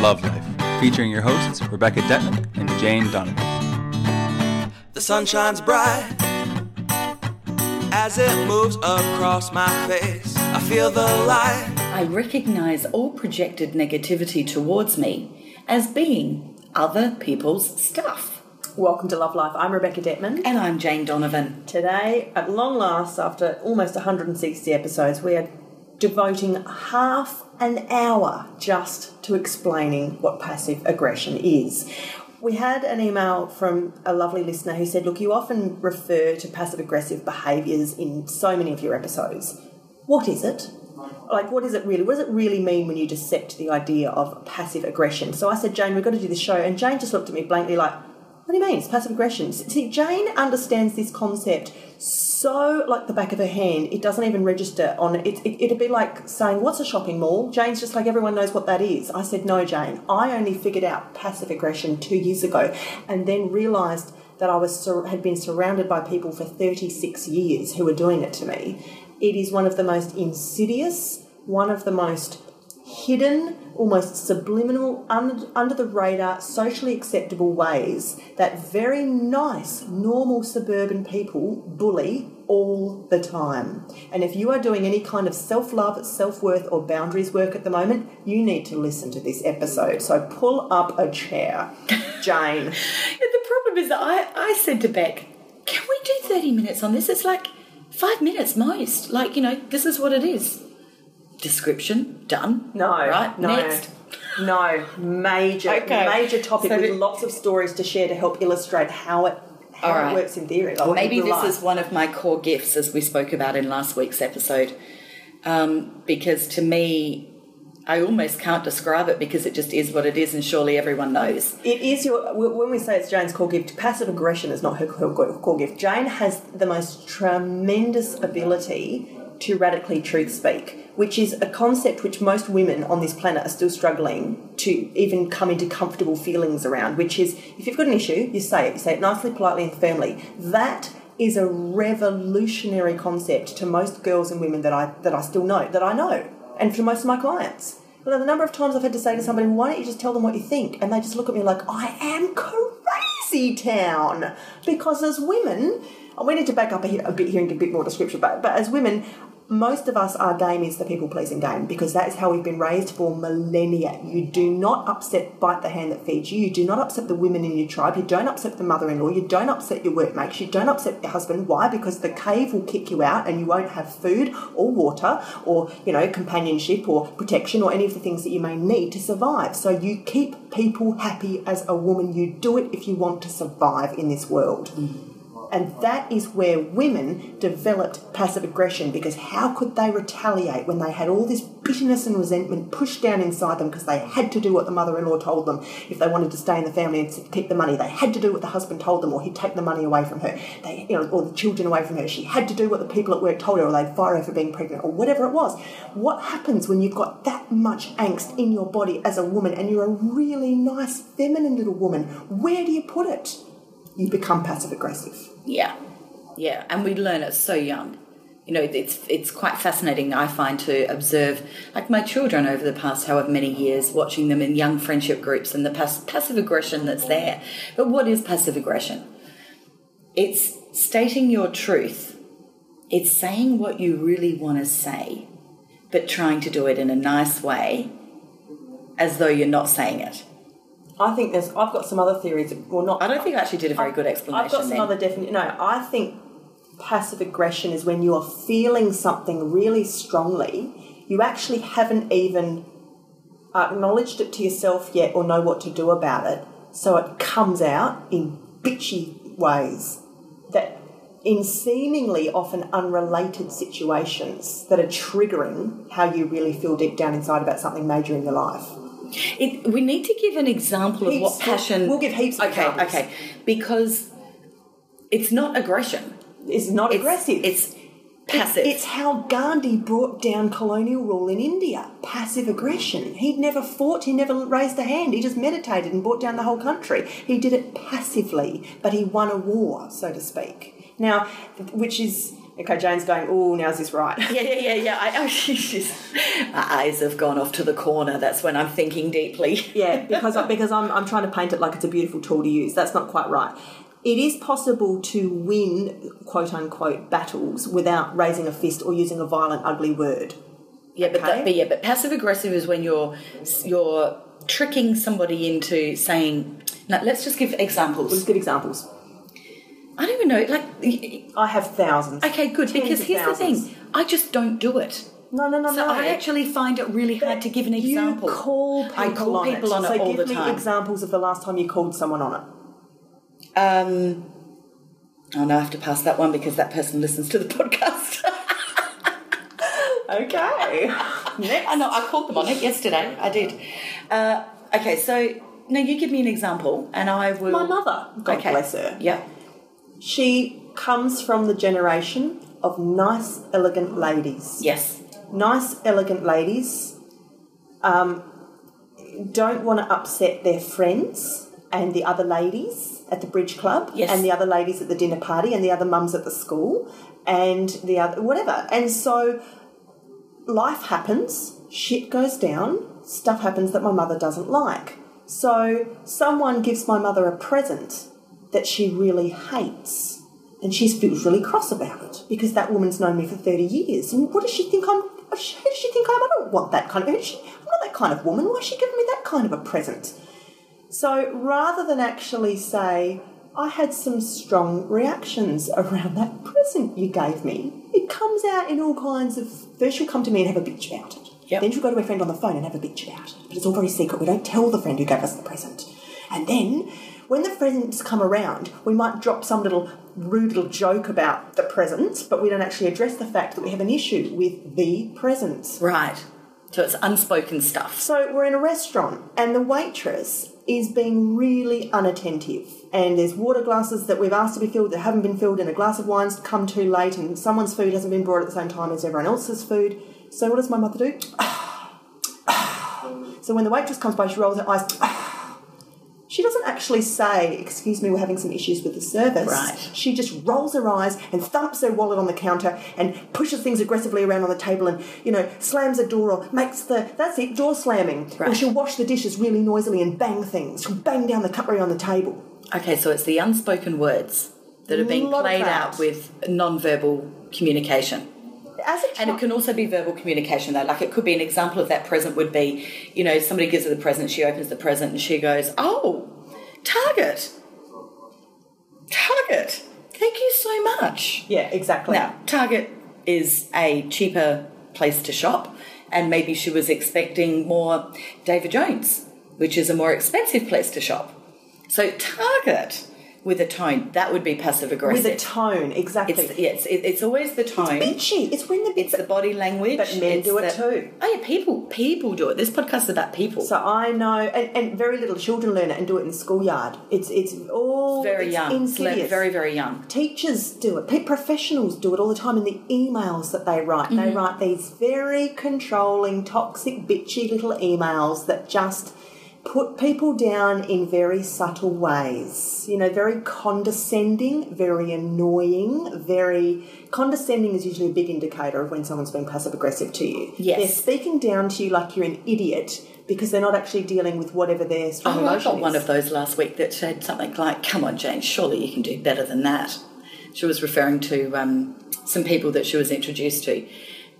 Love Life, featuring your hosts Rebecca Detman and Jane Donovan. The sun shines bright as it moves across my face. I feel the light. I recognize all projected negativity towards me as being other people's stuff. Welcome to Love Life. I'm Rebecca Detman. And I'm Jane Donovan. Today, at long last, after almost 160 episodes, we are devoting half an hour just to explaining what passive aggression is. We had an email from a lovely listener who said, Look, you often refer to passive aggressive behaviours in so many of your episodes. What is it? Like, what is it really? What does it really mean when you dissect the idea of passive aggression? So I said, Jane, we've got to do this show. And Jane just looked at me blankly, like, what do you mean? It's passive aggression. See, Jane understands this concept like the back of her hand. It doesn't even register on it. it it'd be like saying, "What's a shopping mall?" Jane's just like everyone knows what that is. I said, "No, Jane. I only figured out passive aggression two years ago, and then realised That I was had been surrounded by people for 36 years who were doing it to me. It is one of the most insidious, one of the most hidden, almost subliminal, under, under the radar, socially acceptable ways that very nice, normal suburban people bully all the time. And if you are doing any kind of self love, self worth, or boundaries work at the moment, you need to listen to this episode. So pull up a chair, Jane. the problem is that I, I said to Beck, can we do 30 minutes on this? It's like five minutes most. Like, you know, this is what it is description done. No, right? No. Next. No, major, Okay. major topic So with lots of stories to share to help illustrate how it how All it works in theory. Like Maybe this life. is one of my core gifts, as we spoke about in last week's episode. Um, because to me, I almost can't describe it because it just is what it is, and surely everyone knows. It is your when we say it's Jane's core gift. Passive aggression is not her core gift. Jane has the most tremendous ability to radically truth speak, which is a concept which most women on this planet are still struggling to even come into comfortable feelings around. Which is, if you've got an issue, you say it. You say it nicely, politely, and firmly. That is a revolutionary concept to most girls and women that I that I still know that I know, and for most of my clients. Well, the number of times I've had to say to somebody, "Why don't you just tell them what you think?" and they just look at me like I am crazy town. Because as women, we need to back up a, a bit here and give a bit more description. But but as women, most of us, our game is the people pleasing game because that is how we've been raised for millennia. You do not upset, bite the hand that feeds you. You do not upset the women in your tribe. You don't upset the mother in law. You don't upset your workmates. You don't upset your husband. Why? Because the cave will kick you out and you won't have food or water or, you know, companionship or protection or any of the things that you may need to survive. So you keep people happy as a woman. You do it if you want to survive in this world. And that is where women developed passive aggression because how could they retaliate when they had all this bitterness and resentment pushed down inside them because they had to do what the mother in law told them if they wanted to stay in the family and keep the money? They had to do what the husband told them or he'd take the money away from her, they, you know, or the children away from her. She had to do what the people at work told her or they'd fire her for being pregnant or whatever it was. What happens when you've got that much angst in your body as a woman and you're a really nice, feminine little woman? Where do you put it? You become passive aggressive. Yeah, yeah, and we learn it so young. You know, it's it's quite fascinating. I find to observe, like my children over the past however many years, watching them in young friendship groups and the pass- passive aggression that's there. But what is passive aggression? It's stating your truth. It's saying what you really want to say, but trying to do it in a nice way, as though you're not saying it. I think there's. I've got some other theories. Well, not. I don't think I actually did a very good explanation. I've got some then. other definition. No, I think passive aggression is when you are feeling something really strongly. You actually haven't even acknowledged it to yourself yet, or know what to do about it. So it comes out in bitchy ways that, in seemingly often unrelated situations, that are triggering how you really feel deep down inside about something major in your life. It, we need to give an example of what passion. We'll give heaps of Okay, examples. okay, because it's not aggression. It's not It's- aggressive. It's passive. It's how Gandhi brought down colonial rule in India. Passive aggression. He'd never fought, he never raised a hand, he just meditated and brought down the whole country. He did it passively, but he won a war, so to speak. Now, which is Okay, Jane's going, oh, now's this right? Yeah, yeah, yeah, yeah. I, oh, she's, my eyes have gone off to the corner. That's when I'm thinking deeply. yeah, because I, because I'm I'm trying to paint it like it's a beautiful tool to use. That's not quite right. It is possible to win quote unquote battles without raising a fist or using a violent, ugly word. Yeah, but, Okay. that, but yeah, but passive aggressive is when you're you're tricking somebody into saying. Now, let's just give examples. Let's give examples. I don't even know. Like, I have thousands. okay, good. Tens Because of here's the thing: I just don't do it. No, no, no, So no. I actually find it really hard to give an you example. call people I call on people it. on it so all give me examples of the last time you called someone on it. Um, oh no, I have to pass that one because that person listens to the podcast. Okay. Next. I know, I called them on it yesterday. I did. Uh, okay, so now you give me an example, and I will. My mother, God okay. bless her. Yeah. She comes from the generation of nice, elegant ladies. Yes. Nice, elegant ladies um, don't want to upset their friends and the other ladies at the bridge club Yes. and the other ladies at the dinner party and the other mums at the school and the other whatever. And so life happens, shit goes down, stuff happens that my mother doesn't like. So someone gives my mother a present that she really hates. And she feels really cross about it because that woman's known me for 30 years. And what does she think I'm? Who does she think I am? I don't want that kind of. she- I'm not that kind of woman. Why is she giving me that kind of a present? So rather than actually say, I had some strong reactions around that present you gave me, it comes out in all kinds of. First, she'll come to me and have a bitch about it. Yep. Then she'll go to her friend on the phone and have a bitch about it. But it's all very secret. We don't tell the friend who gave us the present. And then, when the friends come around, we might drop some little rude little joke about the present, but we don't actually address the fact that we have an issue with the present. Right. So it's unspoken stuff. So we're in a restaurant and the waitress is being really unattentive. And there's water glasses that we've asked to be filled that haven't been filled, and a glass of wine's come too late, and someone's food hasn't been brought at the same time as everyone else's food. So what does my mother do? so when the waitress comes by, she rolls her eyes. She doesn't actually say, Excuse me, we're having some issues with the service. Right. She just rolls her eyes and thumps her wallet on the counter and pushes things aggressively around on the table and, you know, slams a door or makes the, that's it, door slamming. Or Right. she'll wash the dishes really noisily and bang things. She'll bang down the cutlery on the table. Okay, so it's the unspoken words that are being played out with non-verbal communication. As a And it can also be verbal communication, though. Like it could be an example of that present would be, you know, somebody gives her the present, she opens the present, and she goes, "Oh, Target, Target, thank you so much." yeah, exactly. Now, Target is a cheaper place to shop, and maybe she was expecting more David Jones, which is a more expensive place to shop. So Target with a tone that would be passive aggressive. With a tone, exactly. It's, yeah, it's, it- it's always the tone. bitchy. It's when the It's the body language. But men it's do it the- too. Oh yeah, people people do it. This podcast is about people. So I know, and, and very little children learn it and do it in the schoolyard. It's it's all very it's young, insidious. very very young. Teachers do it. Professionals do it all the time in the emails that they write. Mm-hmm. They write these very controlling, toxic, bitchy little emails that just put people down in very subtle ways. You know, very condescending, very annoying, very condescending is usually a big indicator of when someone's being passive aggressive to you. Yes. They're speaking down to you like you're an idiot because they're not actually dealing with whatever their strong Oh, I emotion got one of those last week that said something like, "Come on, Jane, surely you can do better than that." She was referring to um, some people that she was introduced to,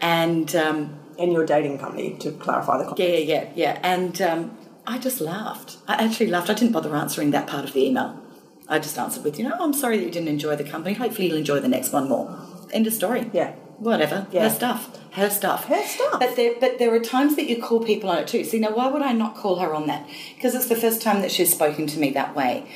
and um, and your dating company to clarify the context. yeah, yeah, yeah, yeah, and um, I just laughed. I actually laughed. I didn't bother answering that part of the email. I just answered with, "You know, I'm sorry that you didn't enjoy the company. Hopefully, you'll enjoy the next one more." End of story. Yeah. Whatever. Yeah. Her stuff. Her stuff. Her stuff. But there, but there are times that you call people on it too. See, now why would I not call her on that? Because it's the first time that she's spoken to me that way.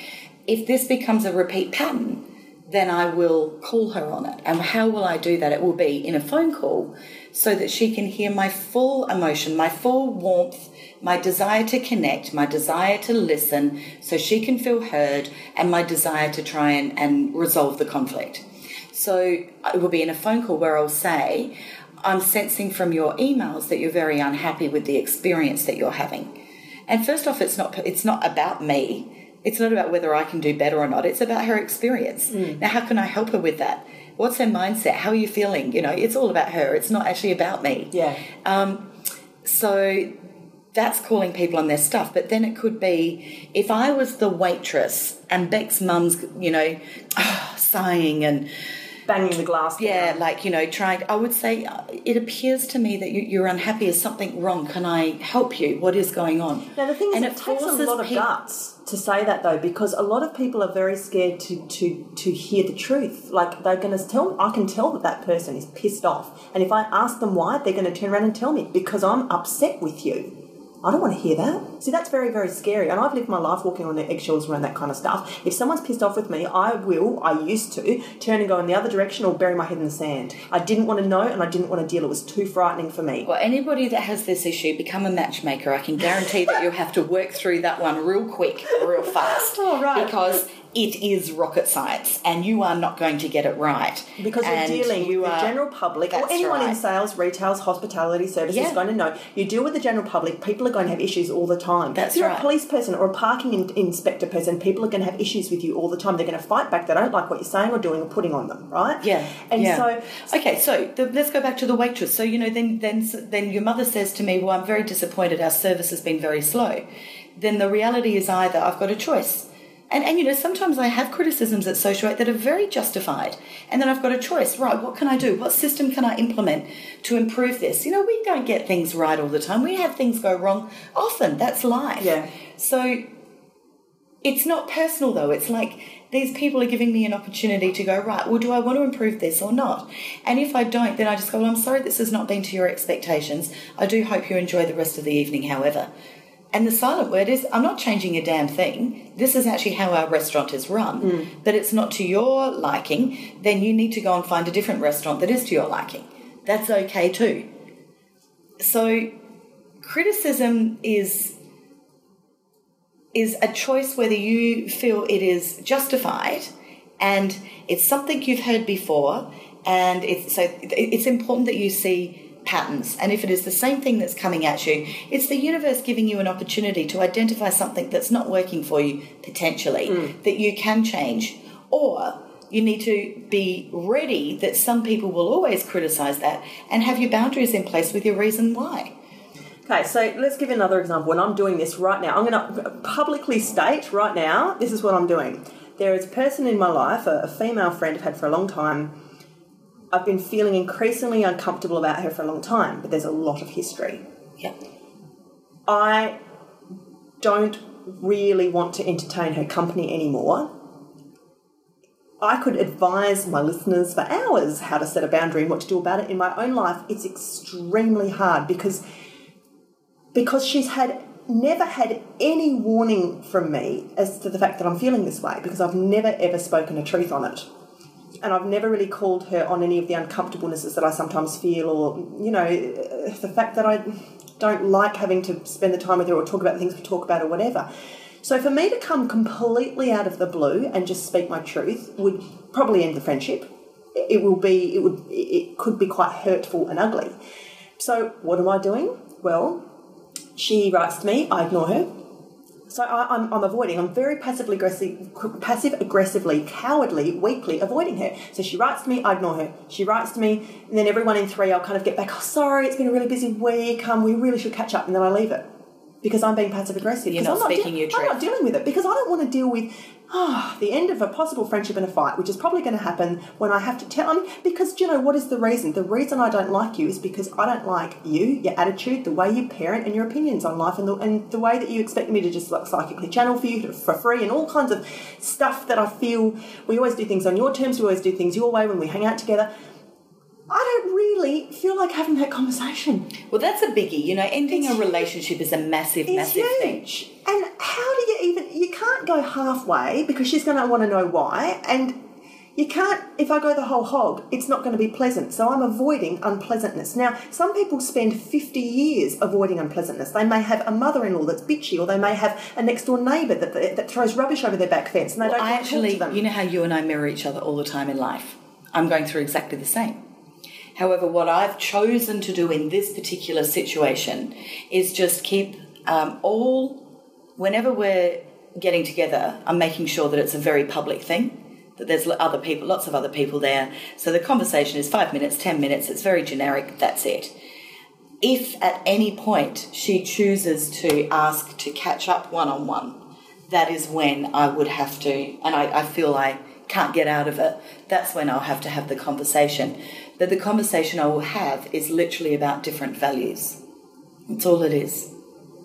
If this becomes a repeat pattern, then I will call her on it. And how will I do that? It will be in a phone call so that she can hear my full emotion, my full warmth, my desire to connect, my desire to listen so she can feel heard, and my desire to try and, and resolve the conflict. So it will be in a phone call where I'll say, I'm sensing from your emails that you're very unhappy with the experience that you're having. And first off, it's not it's not about me. It's not about whether I can do better or not. It's about her experience. Now, how can I help her with that? What's her mindset? How are you feeling? You know, it's all about her. It's not actually about me. Yeah. Um, so that's calling people on their stuff. But then it could be if I was the waitress and Beck's mum's, you know, sighing and Banging the glass. yeah, down. like you know, trying. I would say uh, it appears to me that you, you're unhappy. Is something wrong? Can I help you? What is going on? Now the thing is, And it, it takes a lot of people- guts to say that though, because a lot of people are very scared to to to hear the truth. Like they're going to tell, I can tell that that person is pissed off, and if I ask them why, they're going to turn around and tell me because I'm upset with you. I don't want to hear that. See, that's very, very scary. And I've lived my life walking on eggshells around that kind of stuff. If someone's pissed off with me, I will, I used to, turn and go in the other direction or bury my head in the sand. I didn't want to know and I didn't want to deal. It was too frightening for me. Well, anybody that has this issue, become a matchmaker. I can guarantee that you'll have to work through that one real quick, real fast. Oh, right. Because it is rocket science, and you are not going to get it right. Because And you're dealing you with the general public, or anyone in sales, retails, hospitality services Yeah. is going to know. You deal with the general public, people are going to have issues all the time. That's if you're right. a police person or a parking in- inspector person, people are going to have issues with you all the time. They're going to fight back. They don't like what you're saying or doing or putting on them, right? Yeah, And yeah. so, okay, so the, let's go back to the waitress. So you know, then then then your mother says to me, "Well, I'm very disappointed. Our service has been very slow." Then the reality is either I've got a choice, and and you know, sometimes I have criticisms at Socialite that are very justified, and then I've got a choice. Right, what can I do? What system can I implement to improve this? You know, we don't get things right all the time. We have things go wrong often. That's life. Yeah. So it's not personal though. It's like these people are giving me an opportunity to go, right, well, do I want to improve this or not? And if I don't, then I just go, well, I'm sorry this has not been to your expectations. I do hope you enjoy the rest of the evening, however. And the silent word is, I'm not changing a damn thing. This is actually how our restaurant is run. Mm. But it's not to your liking, then you need to go and find a different restaurant that is to your liking. That's okay too. So criticism is is a choice whether you feel it is justified and it's something you've heard before and it's so it's important that you see patterns and if it is the same thing that's coming at you it's the universe giving you an opportunity to identify something that's not working for you potentially hmm. that you can change or you need to be ready that some people will always criticize that and have your boundaries in place with your reason why okay, so let's give another example. When I'm doing this right now, I'm going to publicly state right now, this is what I'm doing. There is a person in my life, a, a female friend I've had for a long time. I've been feeling increasingly uncomfortable about her for a long time, but there's a lot of history. yep I don't really want to entertain her company anymore. I could advise my listeners for hours how to set a boundary and what to do about it in my own life. It's extremely hard because because she's had never had any warning from me as to the fact that I'm feeling this way because I've never ever spoken a truth on it. And I've never really called her on any of the uncomfortablenesses that I sometimes feel, or, you know, the fact that I don't like having to spend the time with her or talk about the things we talk about or whatever. So for me to come completely out of the blue and just speak my truth would probably end the friendship. It will be, it would, it could be quite hurtful and ugly. So what am I doing? Well, she writes to me, I ignore her. So I, I'm, I'm avoiding. I'm very passively aggressive, passive aggressively, cowardly, weakly avoiding her. So she writes to me, I ignore her. She writes to me, and then everyone in three, I'll kind of get back. Oh, sorry, it's been a really busy week. Um, we really should catch up, and then I leave it because I'm being passive aggressive. You're not I'm speaking your I'm not dealing with it because I don't want to deal with ah the end of a possible friendship and a fight, which is probably going to happen when I have to tell. Mean, because you know what is the reason? The reason I don't like you is because I don't like you, your attitude, the way you parent, and your opinions on life, and the, and the way that you expect me to just like psychically channel for you for free, and all kinds of stuff that I feel. We always do things on your terms. We always do things your way when we hang out together. I don't really feel like having that conversation. Well, that's a biggie. You know, ending It's a relationship is a massive, massive thing. And how do you even? You can't go halfway because she's going to want to know why, and you can't. If I go the whole hog, it's not going to be pleasant. So I'm avoiding unpleasantness. Now, some people spend 50 years avoiding unpleasantness. They may have a mother-in-law that's bitchy, or they may have a next-door neighbour that, that throws rubbish over their back fence, and they don't I want to talk actually, you know how you and I mirror each other all the time in life. I'm going through exactly the same. However, what I've chosen to do in this particular situation is just keep um, all, whenever we're getting together, I'm making sure that it's a very public thing. that there's other people, lots of other people there. So the conversation is five minutes, ten minutes. It's very generic. That's it. If at any point she chooses to ask to catch up one on one, that is when I would have to, and I, I feel I can't get out of it. That's when I'll have to have the conversation. But the conversation I will have is literally about different values. That's all it is.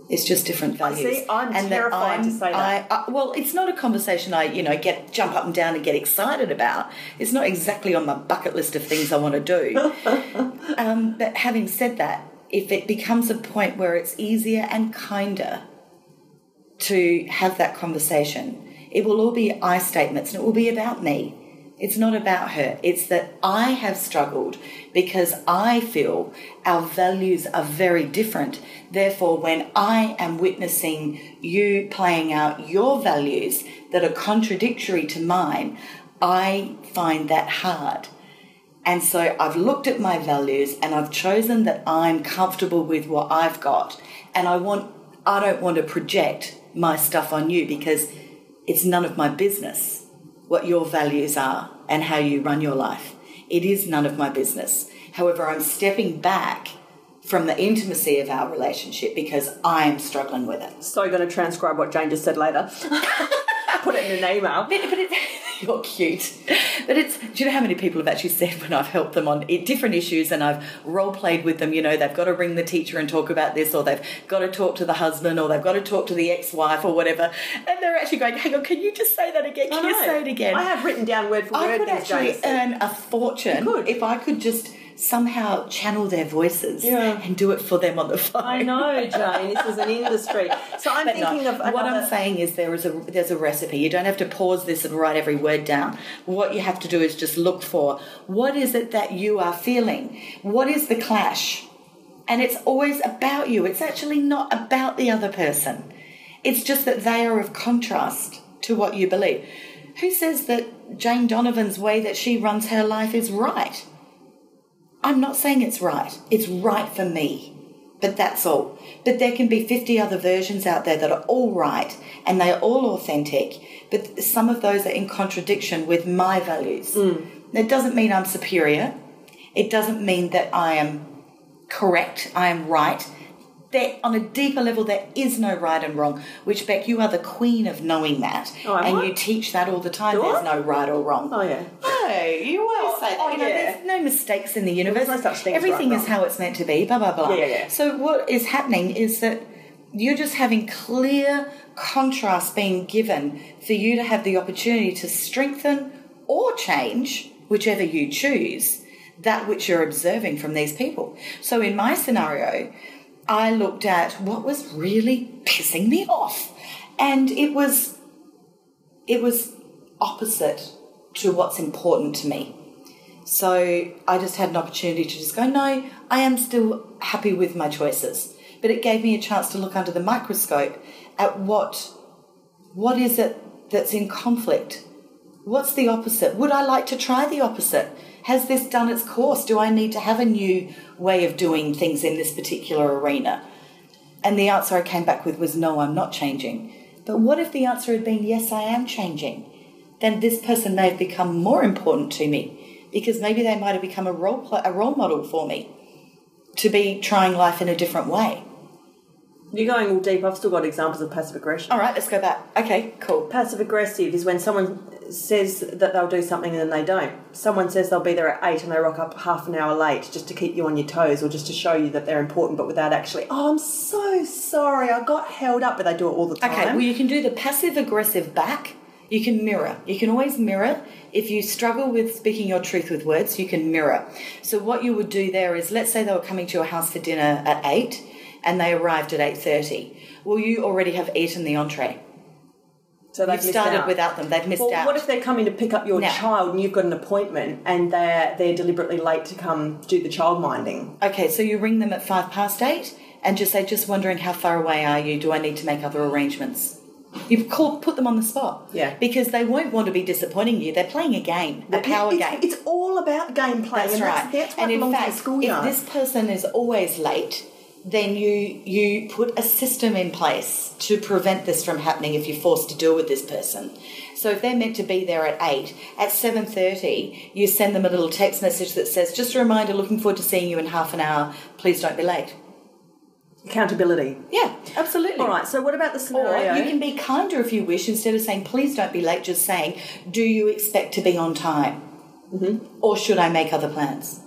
It's just different values. see, I'm that terrified to say that. I, I, well, it's not a conversation I, you know, get jump up and down and get excited about. It's not exactly on my bucket list of things I want to do. um, but having said that, if it becomes a point where it's easier and kinder to have that conversation, it will all be I statements and it will be about me. It's not about her. It's that I have struggled because I feel our values are very different. Therefore, when I am witnessing you playing out your values that are contradictory to mine, I find that hard. And so I've looked at my values and I've chosen that I'm comfortable with what I've got. And I want I don't want to project my stuff on you because it's none of my business what your values are and how you run your life. It is none of my business. However, I'm stepping back from the intimacy of our relationship because I'm struggling with it. So going to transcribe what Jane just said later. Put it in an email. But, but it, you're cute. But it's, do you know how many people have actually said when I've helped them on different issues and I've role played with them, you know, they've got to ring the teacher and talk about this, or they've got to talk to the husband, or they've got to talk to the ex wife, or whatever. And they're actually going, hang on, can you just say that again? Can you say it again? I have written down word for I word could things Jane actually earn a fortune could. if I could just somehow channel their voices Yeah. and do it for them on the phone. I know, Jane. This is an industry. So I'm But no, thinking of another. what I'm saying is there is a there's a recipe. You don't have to pause this and write every word down. What you have to do is just look for what is it that you are feeling. What is the clash? And it's always about you. It's actually not about the other person. It's just that they are of contrast to what you believe. Who says that Jane Donovan's way that she runs her life is right? I'm not saying it's right. It's right for me. But that's all. But there can be 50 other versions out there that are all right and they are all authentic. But some of those are in contradiction with my values. Mm. That doesn't mean I'm superior. It doesn't mean that I am correct, I am right. There, on a deeper level, there is no right and wrong. Which Beck, you are the queen of knowing that, Oh, and I? you teach that all the time. Do There's I? no right or wrong. Oh yeah. No, you always say that. oh, you know, yeah. there's no mistakes in the universe. no such thing as Everything right, is how it's meant to be. Blah blah blah. Yeah, yeah, yeah. So what is happening is that you're just having clear contrast being given for you to have the opportunity to strengthen or change, whichever you choose, that which you're observing from these people. So in my scenario, I looked at what was really pissing me off, and it was it was opposite to what's important to me. So I just had an opportunity to just go, no, I am still happy with my choices. But it gave me a chance to look under the microscope at what what is it that's in conflict? What's the opposite? Would I like to try the opposite? Has this done its course? Do I need to have a new way of doing things in this particular arena? And the answer I came back with was no, I'm not changing. But what if the answer had been yes, I am changing? Then this person may have become more important to me because maybe they might have become a role pl- a role model for me to be trying life in a different way. You're going all deep. I've still got examples of passive aggression. All right, let's go back. Okay, cool. Passive aggressive is when someone says that they'll do something and then they don't. Someone says they'll be there at eight and they rock up half an hour late just to keep you on your toes or just to show you that they're important, but without actually, oh, I'm so sorry, I got held up, but they do it all the time. Okay, well, you can do the passive aggressive back. You can mirror. You can always mirror. If you struggle with speaking your truth with words, you can mirror. So what you would do there is, let's say they were coming to your house for dinner at eight, and they arrived at eight thirty. Well, you already have eaten the entree. So they've You've started out. without them. They've missed Well, out. what if they're coming to pick up your Now- child and you've got an appointment and they're they're deliberately late to come do the child minding? Okay, so you ring them at five past eight and just say, just wondering how far away are you? Do I need to make other arrangements? You've called, put them on the spot. Yeah. Because they won't want to be disappointing you. They're playing a game, a power it's, game. It's all about gameplay, That's and right. that's, that's what and in belongs to fact, the schoolyard. if this person is always late, then you you put a system in place to prevent this from happening if you're forced to deal with this person. So if they're meant to be there at eight, at seven thirty, you send them a little text message that says, "Just a reminder, looking forward to seeing you in half an hour. Please don't be late." Accountability. Yeah, absolutely. All right. So what about the scenario? Or you can be kinder if you wish. Instead of saying, please don't be late, just saying, do you expect to be on time? Mm-hmm. Or should I make other plans?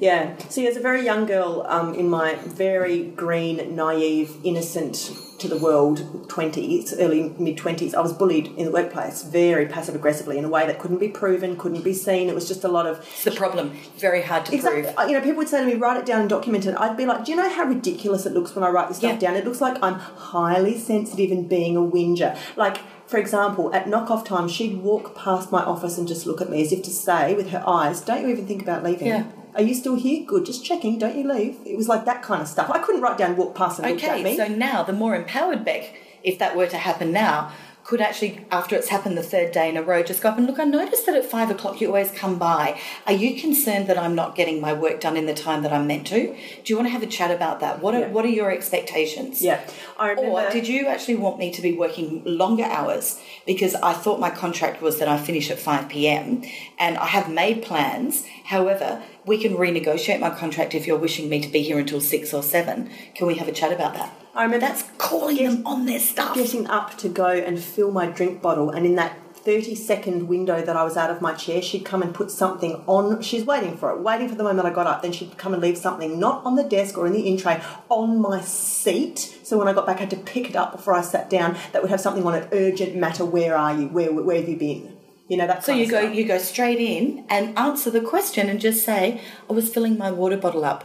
Yeah. See, as a very young girl, um, in my very green, naive, innocent to the world twenties, early mid twenties, I was bullied in the workplace very passive aggressively in a way that couldn't be proven, couldn't be seen. It was just a lot of It's the problem. Very hard to Exactly. prove. Uh, You know, people would say to me, write it down and document it. I'd be like, do you know how ridiculous it looks when I write this stuff Yeah. down? It looks like I'm highly sensitive and being a whinger. Like, for example, at knockoff time, she'd walk past my office and just look at me as if to say, with her eyes, don't you even think about leaving? Yeah. Are you still here? Good. Just checking. Don't you leave? It was like that kind of stuff. I couldn't write down, walk past and look at Okay, me. so now the more empowered Beck, if that were to happen now, could actually, after it's happened the third day in a row, just go up and look. I noticed that at five o'clock you always come by. Are you concerned that I'm not getting my work done in the time that I'm meant to? Do you want to have a chat about that? What are Yeah. What are your expectations? yeah. I remember. Or did you actually want me to be working longer hours because I thought my contract was that I finish at 5 p.m. and I have made plans. However, we can renegotiate my contract if you're wishing me to be here until 6 or 7. Can we have a chat about that? I remember That's calling them on their stuff. getting up to go and fill my drink bottle and in that 30 second window that I was out of my chair she'd come and put something on she's waiting for it waiting for the moment I got up then she'd come and leave something not on the desk or in the in tray on my seat so when I got back I had to pick it up before I sat down that would have something on it urgent matter where are you where where have you been you know that So you go stuff. you go straight in and answer the question and just say, I was filling my water bottle up.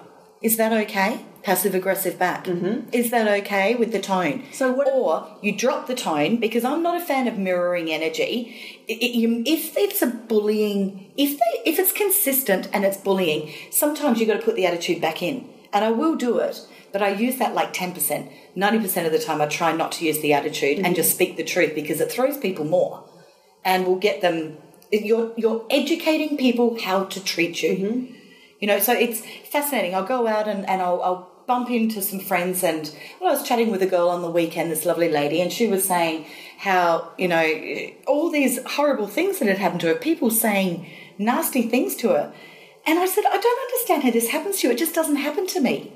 Is that okay? Passive aggressive back. Mm-hmm. Is that okay with the tone? So what- Or you drop the tone because I'm not a fan of mirroring energy. I- I- you- If it's a bullying, if they, if it's consistent and it's bullying, sometimes you have got to put the attitude back in, and I will do it. But I use that like ten percent. Ninety percent of the time, I try not to use the attitude and just speak the truth because it throws people more and we'll get them you're you're educating people how to treat you. Mm-hmm. You know so it's fascinating. I'll go out and, and I'll, I'll bump into some friends and well, i was chatting with a girl on the weekend this lovely lady and she was saying how you know all these horrible things that had happened to her people saying nasty things to her. And i said i don't understand how this happens to you. It just doesn't happen to me.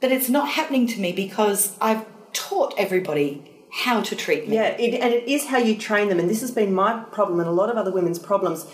But it's not happening to me because i've taught everybody how to treat me Yeah, it, and it is how you train them, and this has been my problem and a lot of other women's problems.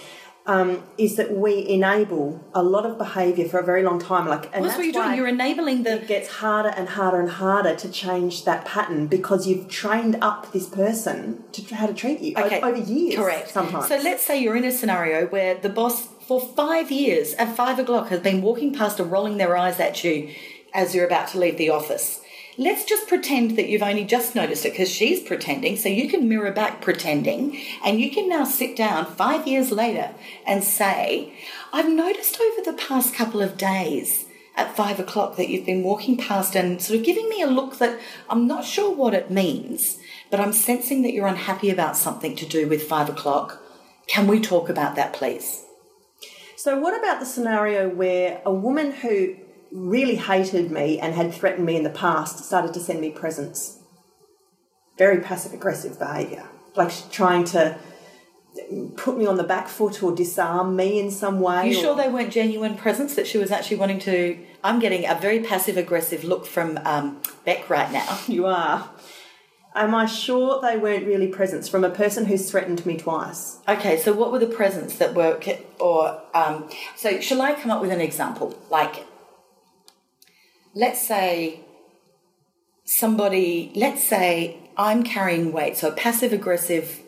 Um, is that we enable a lot of behaviour for a very long time, like, and What's that's what you're doing? You're enabling the it gets harder and harder and harder to change that pattern because you've trained up this person to how to treat you o- over years. Correct. Sometimes. So let's say you're in a scenario where the boss, for five years, at five o'clock, has been walking past and rolling their eyes at you as you're about to leave the office. Let's just pretend that you've only just noticed it because she's pretending, so you can mirror back pretending, and you can now sit down five years later and say, I've noticed over the past couple of days at five o'clock that you've been walking past and sort of giving me a look that I'm not sure what it means, but I'm sensing that you're unhappy about something to do with five o'clock. Can we talk about that, please? So, what about the scenario where a woman who really hated me and had threatened me in the past started to send me presents? Very passive aggressive behaviour. Like trying to put me on the back foot or disarm me in some way. you or- sure they weren't genuine presents that she was actually wanting to? I'm getting a very passive aggressive look from um, Beck right now. You are. Am I sure they weren't really presents from a person who's threatened me twice? Okay, so what were the presents that were, or um, so shall I come up with an example? Like, let's say somebody, let's say I'm carrying weight, so passive aggressive,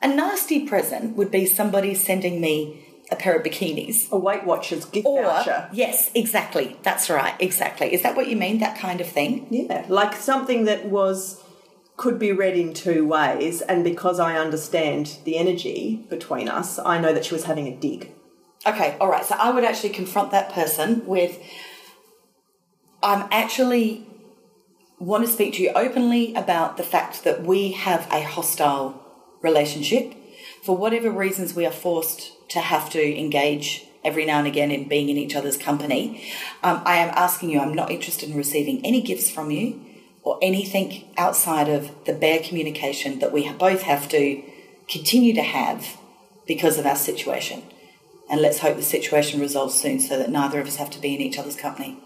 a nasty present would be somebody sending me a pair of bikinis. A Weight Watchers gift Or, voucher. yes, exactly. That's right, exactly. Is that what you mean, that kind of thing? Yeah, like something that was could be read in two ways, and because I understand the energy between us, I know that she was having a dig. Okay, all right. So I would actually confront that person with I'm actually want to speak to you openly about the fact that we have a hostile relationship. For whatever reasons, we are forced to have to engage every now and again in being in each other's company. Um, I am asking you, I'm not interested in receiving any gifts from you or anything outside of the bare communication that we both have to continue to have because of our situation. And let's hope the situation resolves soon so that neither of us have to be in each other's company.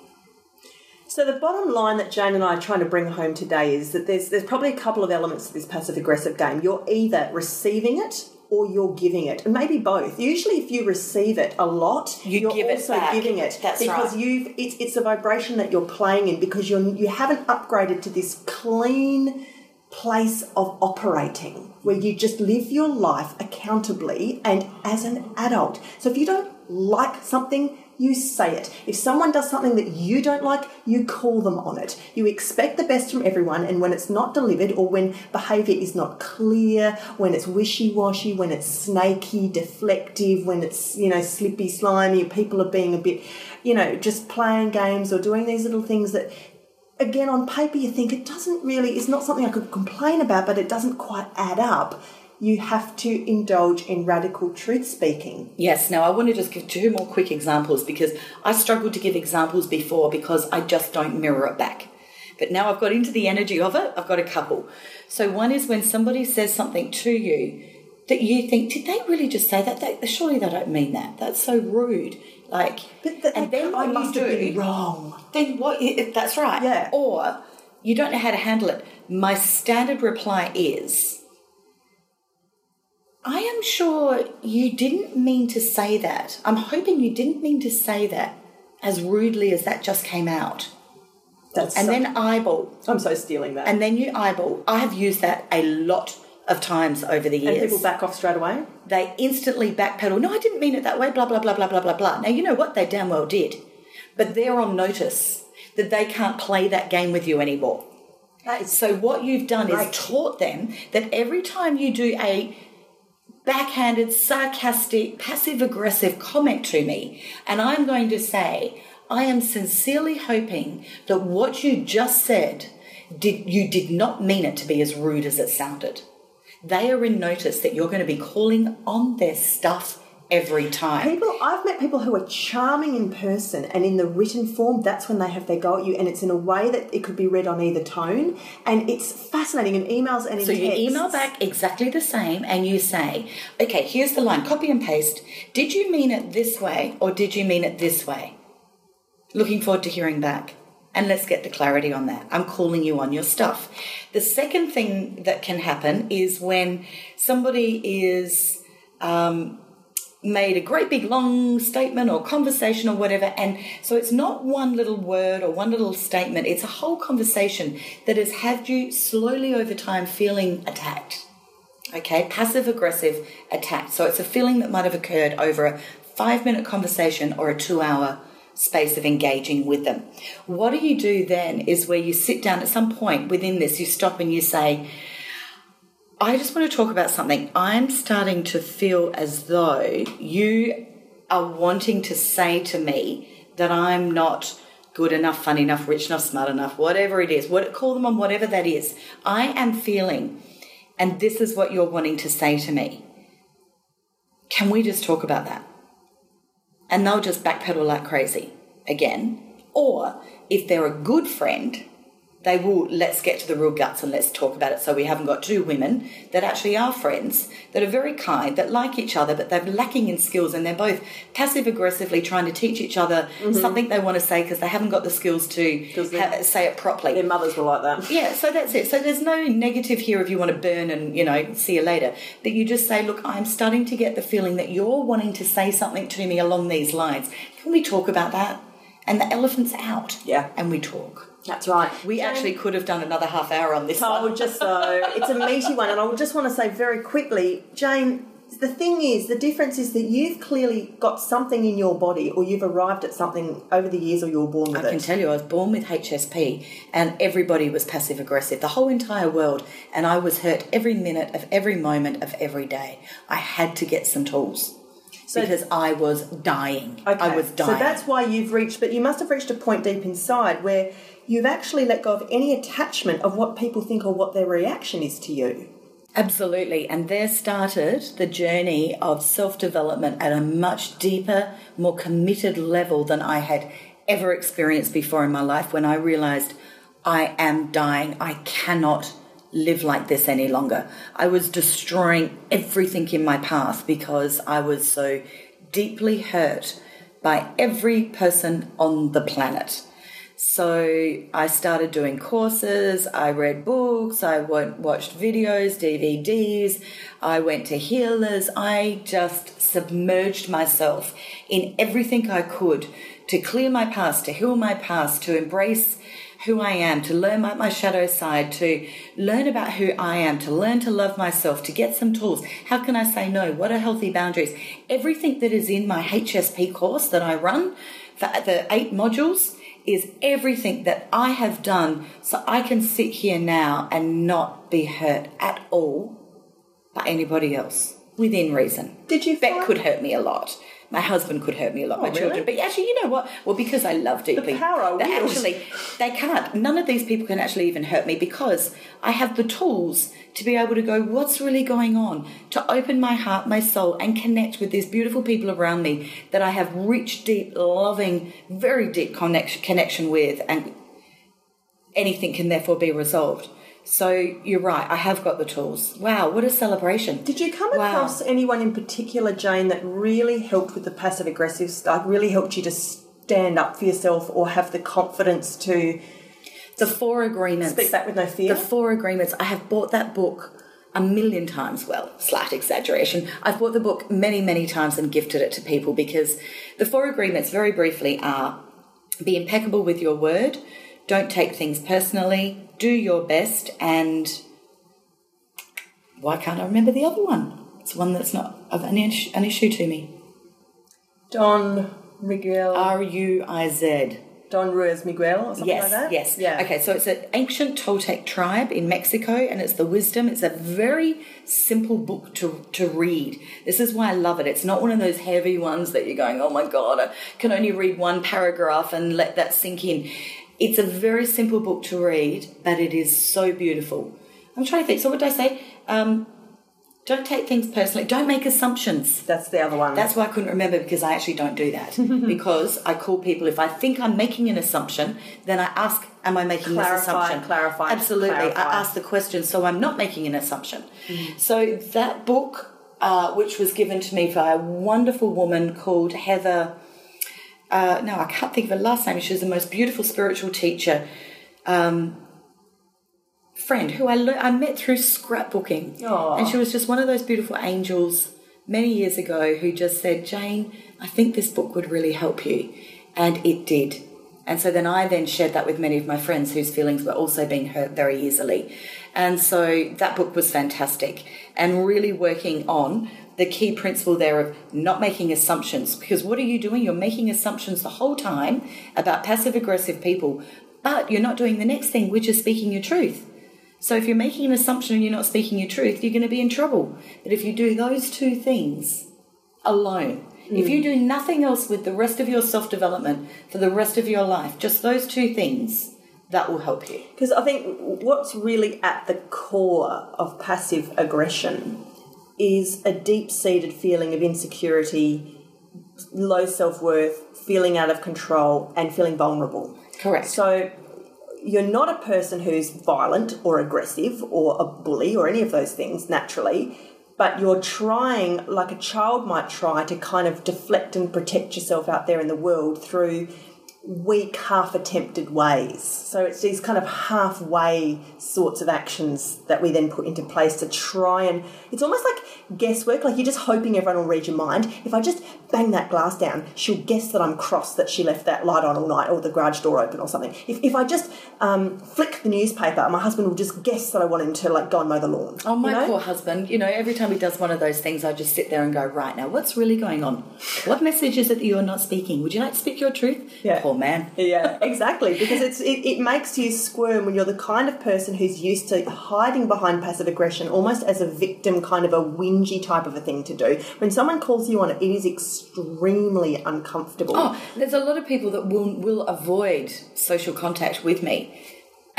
So the bottom line that Jane and I are trying to bring home today is that there's there's probably a couple of elements to this passive aggressive game. You're either receiving it or you're giving it, and maybe both. Usually, if you receive it a lot, You are also giving it That's because right. you've it's it's a vibration that you're playing in because you're you haven't upgraded to this clean place of operating where you just live your life accountably and as an adult. So if you don't like something, you say it. If someone does something that you don't like, you call them on it. You expect the best from everyone, and when it's not delivered or when behavior is not clear, when it's wishy washy, when it's snaky, deflective, when it's, you know, slippy, slimy, people are being a bit, you know, just playing games or doing these little things that again on paper you think it doesn't really it's not something I could complain about, but it doesn't quite add up. You have to indulge in radical truth speaking. Yes, now I want to just give two more quick examples because I struggled to give examples before because I just don't mirror it back. But now I've got into the energy of it, I've got a couple. So one is when somebody says something to you that you think, did they really just say that? They, surely they don't mean that. That's so rude. Like, But that, and then I must have been wrong. then what? That's right. Yeah. Or you don't know how to handle it. My standard reply is, I am sure you didn't mean to say that. I'm hoping you didn't mean to say that as rudely as that just came out. That's And so- then eyeball. I'm so stealing that. And then you eyeball. I have used that a lot of times over the years. And people back off straight away. they instantly backpedal. No, I didn't mean it that way. Blah blah blah blah blah blah blah. Now you know what they damn well did, but they're on notice that they can't play that game with you anymore. That is So what you've done Right. is taught them that every time you do a backhanded, sarcastic, passive aggressive comment to me, and I'm going to say, I am sincerely hoping that what you just said did you did not mean it to be as rude as it sounded. They are in notice that you're going to be calling on their stuff every time. People, I've met people who are charming in person, and in the written form, that's when they have their go at you, and it's in a way that it could be read on either tone, and it's fascinating in emails and in So you email back exactly the same and you say, okay, here's the line, copy and paste. Did you mean it this way or did you mean it this way? Looking forward to hearing back. And let's get the clarity on that. I'm calling you on your stuff. The second thing that can happen is when somebody is um, made a great big long statement or conversation or whatever, and so it's not one little word or one little statement, it's a whole conversation that has had you slowly over time feeling attacked. Okay, passive aggressive attack. So it's a feeling that might have occurred over a five minute conversation or a two hour space of engaging with them. What do you do then is where you sit down at some point within this, you stop and you say, I just want to talk about something. I'm starting to feel as though you are wanting to say to me that I'm not good enough, funny enough, rich enough, smart enough, whatever it is. What call them on whatever that is. I am feeling, and this is what you're wanting to say to me. Can we just talk about that? And they'll just backpedal like crazy again. Or if they're a good friend, they will let's get to the real guts and let's talk about it. So we haven't got two women that actually are friends, that are very kind, that like each other, but they're lacking in skills and they're both passive aggressively trying to teach each other mm-hmm. something they want to say because they haven't got the skills to ha- say it properly. Their mothers were like that. Yeah, so that's it. So there's no negative here if you want to burn and, you know, see you later. But you just say, look, I'm starting to get the feeling that you're wanting to say something to me along these lines. Can we talk about that? And the elephant's out. Yeah. And we talk. That's right. We Jane- actually could have done another half hour on this I one. would just so it's a meaty one, and I would just want to say very quickly, Jane. The thing is, the difference is that you've clearly got something in your body, or you've arrived at something over the years, or you were born with it. I can tell you, I was born with HSP and everybody was passive aggressive, the whole entire world. And I was hurt every minute of every moment of every day. I had to get some tools because I was dying. Okay, I was dying. So that's why you've reached, but you must have reached a point deep inside where you've actually let go of any attachment of what people think or what their reaction is to you. Absolutely. And there started the journey of self development at a much deeper, more committed level than I had ever experienced before in my life when I realized I am dying. I cannot live like this any longer. I was destroying everything in my path because I was so deeply hurt by every person on the planet. So I started doing courses, I read books, I went, watched videos, DVDs, I went to healers. I just submerged myself in everything I could to clear my past, to heal my past, to embrace who I am, to learn about my shadow side, to learn about who I am, to learn to love myself, to get some tools. How can I say no? What are healthy boundaries? Everything that is in my HSP course that I run for the eight modules is everything that I have done so I can sit here now and not be hurt at all by anybody else within reason. Did you find- could hurt me a lot. My husband could hurt me a lot. my Oh, really? children, but actually, you know what? Well, because I love deeply, The power that actually they can't. None of these people can actually even hurt me because I have the tools to be able to go. What's really going on? To open my heart, my soul, and connect with these beautiful people around me that I have rich, deep, loving, very deep connection connection with, and anything can therefore be resolved. So you're right. I have got the tools. Wow, what a celebration! Did you come Wow. across anyone in particular, Jane, that really helped with the passive aggressive stuff, really helped you to stand up for yourself or have the confidence to The four agreements. speak back with no fear? The four agreements. I have bought that book a million times. Well, slight exaggeration. I've bought the book many, many times and gifted it to people because the four agreements, very briefly, are be impeccable with your word, don't take things personally, do your best, and why can't I remember the other one? It's one that's not of an, ish, an issue to me. Don Miguel, R U I Z. Don Ruiz Miguel, or something Yes, like that? yes. Yeah. Okay, so it's an ancient Toltec tribe in Mexico, and it's the wisdom. It's a very simple book to, to read. This is why I love it. It's not one of those heavy ones that you're going, oh my God, I can only read one paragraph and let that sink in. It's a very simple book to read, but it is so beautiful. I'm trying to think. So, what did I say? Um, don't take things personally. Don't make assumptions. That's the other one. That's why I couldn't remember because I actually don't do that. because I call people if I think I'm making an assumption, then I ask, "Am I making Clarify, this assumption?" clarify, Absolutely. clarify. I ask the question, so I'm not making an assumption. So that book, uh, which was given to me by a wonderful woman called Heather. Uh, no, I can't think of her last name. She was the most beautiful spiritual teacher. Um, friend who I, le- I met through scrapbooking. Aw. And she was just one of those beautiful angels many years ago who just said, Jane, I think this book would really help you. And it did. And so then I then shared that with many of my friends whose feelings were also being hurt very easily. And so that book was fantastic and really working on the key principle there of not making assumptions. Because what are you doing? You're making assumptions the whole time about passive aggressive people, but you're not doing the next thing, which is speaking your truth. So if you're making an assumption and you're not speaking your truth, you're going to be in trouble. But if you do those two things alone, if mm. you do nothing else with the rest of your self development for the rest of your life, just those two things, that will help you. Because I think what's really at the core of passive aggression is a deep seated feeling of insecurity, low self worth, feeling out of control, and feeling vulnerable. Correct. So you're not a person who's violent or aggressive or a bully or any of those things naturally, but you're trying, like a child might try, to kind of deflect and protect yourself out there in the world through weak, half attempted ways. So it's these kind of halfway sorts of actions that we then put into place to try and it's almost like guesswork, like you're just hoping everyone will read your mind. If I just bang that glass down, she'll guess that I'm cross that she left that light on all night or the garage door open or something. If, if I just um, flick the newspaper, my husband will just guess that I want him to like go and mow the lawn. Oh, my you know? poor husband. You know, every time he does one of those things, I just sit there and go, right now, what's really going on? What message is it that you're not speaking? Would you like to speak your truth? Yeah. Poor man. yeah, exactly. Because it's it, it makes you squirm when you're the kind of person who's used to hiding behind passive aggression, almost as a victim, kind of a whingy type of a thing to do. When someone calls you on it, it is extremely uncomfortable. Oh, there's a lot of people that will will avoid social contact with me.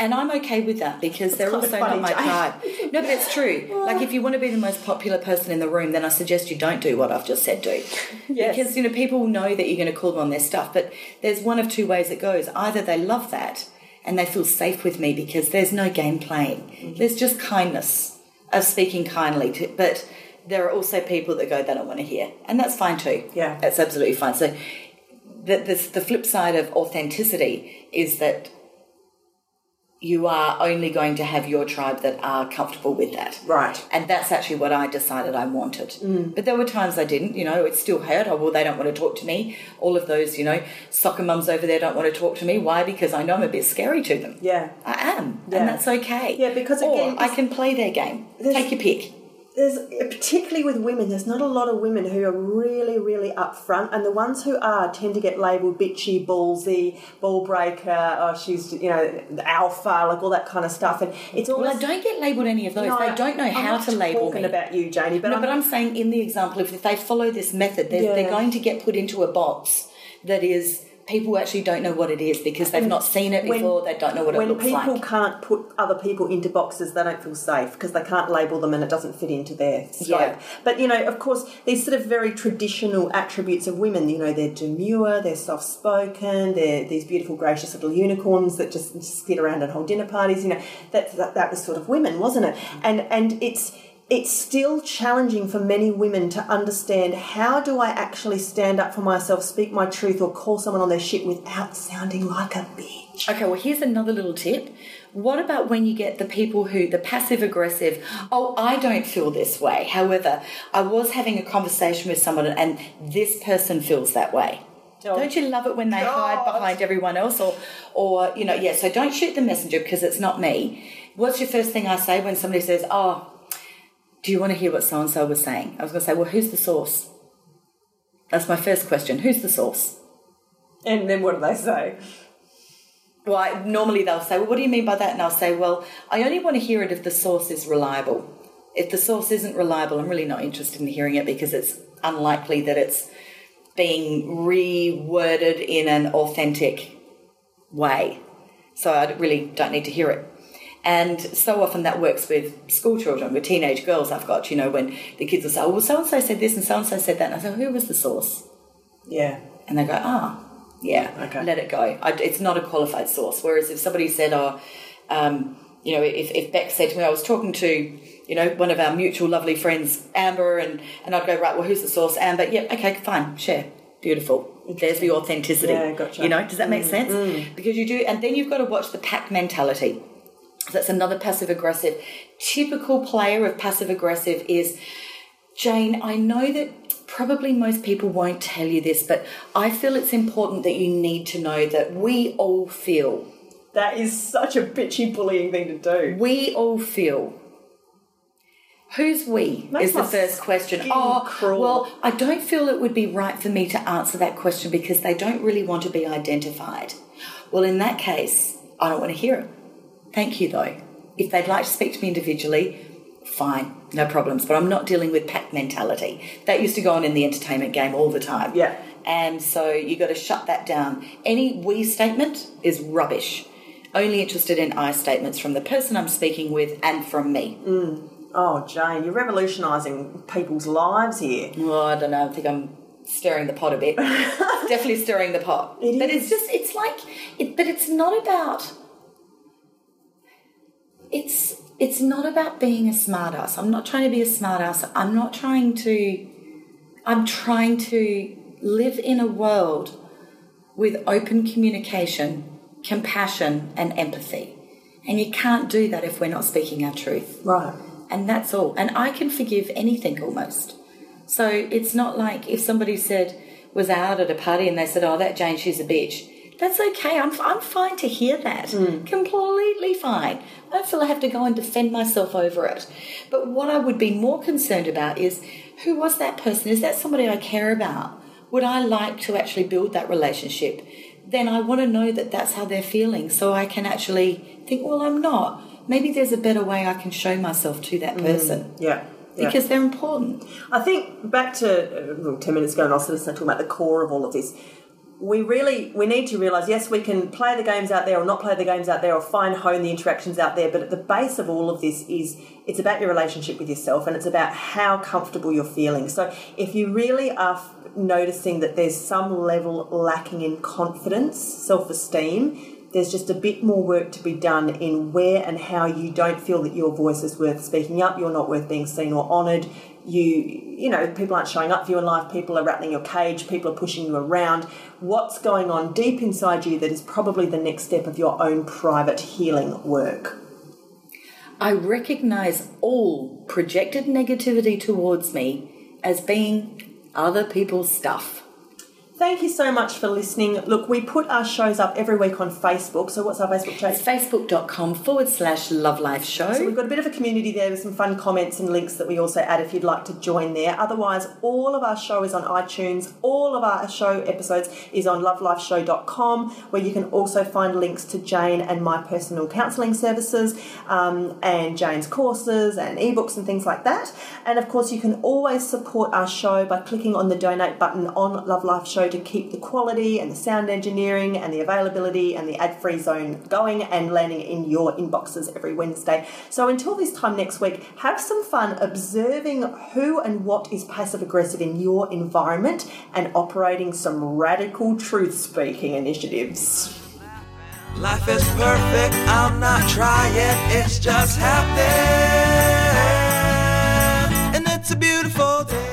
And I'm okay with that because they're also not my type. No, but it's true. Like if you want to be the most popular person in the room, then I suggest you don't do what I've just said do. Yes. Because you know people know that you're going to call them on their stuff, but there's one of two ways it goes. Either they love that and they feel safe with me because there's no game playing. Mm-hmm. There's just kindness of speaking kindly to, but there are also people that go they don't want to hear, and that's fine too. Yeah. that's absolutely fine. So the, the, the flip side of authenticity is that you are only going to have your tribe that are comfortable with that. Right. And that's actually what I decided I wanted. Mm. But there were times I didn't, you know, it still hurt. Oh, well, they don't want to talk to me. All of those, you know, soccer mums over there don't want to talk to me. Why? Because I know I'm a bit scary to them. Yeah. I am. Yeah. And that's okay. Yeah, because Or again, I can play their game. Take your pick. There's particularly with women there's not a lot of women who are really really upfront and the ones who are tend to get labeled bitchy ballsy ball breaker or oh, she's you know alpha like all that kind of stuff and it's Well, I don't get labelled any of those. No, they don't know I'm how to label talking me. about you Janie but no, I'm, but I'm saying in the example, if they follow this method, they're, Yeah. they're going to get put into a box that is people actually don't know what it is because they've not seen it when- before. They don't know what it looks like. when people can't put other people into boxes, they don't feel safe because they can't label them and it doesn't fit into their scope. Yeah. But you know, of course, these sort of very traditional attributes of women. You know, they're demure, they're soft spoken, they're these beautiful, gracious little unicorns that just, just sit around and hold dinner parties. You know, that, that that was sort of women, wasn't it? Mm. And and it's it's still challenging for many women to understand how do I actually stand up for myself, speak my truth, or call someone on their shit without sounding like a bitch. Okay, well, here's another little tip. What about when you get the people who, the passive aggressive, oh, I don't feel this way. However, I was having a conversation with someone and this person feels that way. Oh, don't you love it when they hide behind everyone else? Or, or, you know, yeah, so don't shoot the messenger because it's not me. What's your first thing I say when somebody says, oh, do you want to hear what so and so was saying? I was going to say, well, who's the source? That's my first question. Who's the source? And then what do they say? Well, I, normally they'll say, well, what do you mean by that? And I'll say, well, I only want to hear it if the source is reliable. If the source isn't reliable, I'm really not interested in hearing it because it's unlikely that it's being reworded in an authentic way. So I really don't need to hear it. And so often that works with school children, with teenage girls I've got, you know, when the kids will say, oh, well, so and so said this and so and so said that. And I say, who was the source? Yeah. and they go, ah, yeah, Okay. let it go. I, it's not a qualified source. Whereas if somebody said, oh, um, you know, if, if Beck said to me, I was talking to, you know, one of our mutual lovely friends, Amber, and, and I'd go, right, well, who's the source? Amber, yeah, okay, fine, share. Beautiful. There's the authenticity. Yeah, gotcha. You know, does that make sense? Because you do, and then you've got to watch the pack mentality. That's another passive aggressive. Typical player of passive aggressive is Jane, I know that probably most people won't tell you this, but I feel it's important that you need to know that we all feel. That is such a bitchy bullying thing to do. We all feel. Who's we? Is the first question. Oh, crawl. well, I don't feel it would be right for me to answer that question because they don't really want to be identified. Well, in that case, I don't want to hear it. Thank you, though. If they'd like to speak to me individually, fine, no problems. But I'm not dealing with pack mentality. That used to go on in the entertainment game all the time. Yeah. And so you got to shut that down. Any we statement is rubbish. Only interested in I statements from the person I'm speaking with and from me. Mm. Oh, Jane, you're revolutionising people's lives here. Well, I don't know. I think I'm stirring the pot a bit. Definitely stirring the pot. It but is. it's just, it's like, it, but it's not about. It's it's not about being a smartass. I'm not trying to be a smartass. I'm not trying to. I'm trying to live in a world with open communication, compassion, and empathy. And you can't do that if we're not speaking our truth Right. and that's all. And I can forgive anything almost. So it's not like if somebody said was out at a party and they said, "Oh, that Jane, she's a bitch." That's okay. I'm I'm fine to hear that. Completely fine. I don't feel I have to go and defend myself over it. But what I would be more concerned about is who was that person? Is that somebody I care about? Would I like to actually build that relationship? Then I want to know that that's how they're feeling, so I can actually think, well, I'm not. Maybe there's a better way I can show myself to that person Yeah. yeah. because they're important. I think back to uh, well, 10 minutes ago, and I was sort of talking about the core of all of this. We really we need to realize yes we can play the games out there or not play the games out there or fine hone the interactions out there but at the base of all of this is it's about your relationship with yourself and it's about how comfortable you're feeling. So if you really are f- noticing that there's some level lacking in confidence self-esteem there's just a bit more work to be done in where and how you don't feel that your voice is worth speaking up you're not worth being seen or honoured you you know people aren't showing up for you in life people are rattling your cage people are pushing you around what's going on deep inside you that is probably the next step of your own private healing work I recognize all projected negativity towards me as being other people's stuff. Thank you so much for listening. Look, we put our shows up every week on Facebook. So, what's our Facebook page? It's facebook.com forward slash love life show. So, we've got a bit of a community there with some fun comments and links that we also add if you'd like to join there. Otherwise, all of our show is on iTunes. All of our show episodes is on lovelifeshow.com, where you can also find links to Jane and my personal counselling services um, and Jane's courses and ebooks and things like that. And of course, you can always support our show by clicking on the donate button on Love Life Show to keep the quality and the sound engineering and the availability and the ad free zone going and landing in your inboxes every Wednesday. So until this time next week, have some fun observing who and what is passive aggressive in your environment and operating some radical truth speaking initiatives. Life is perfect, I'm not trying, it's just happening. And it's a beautiful day.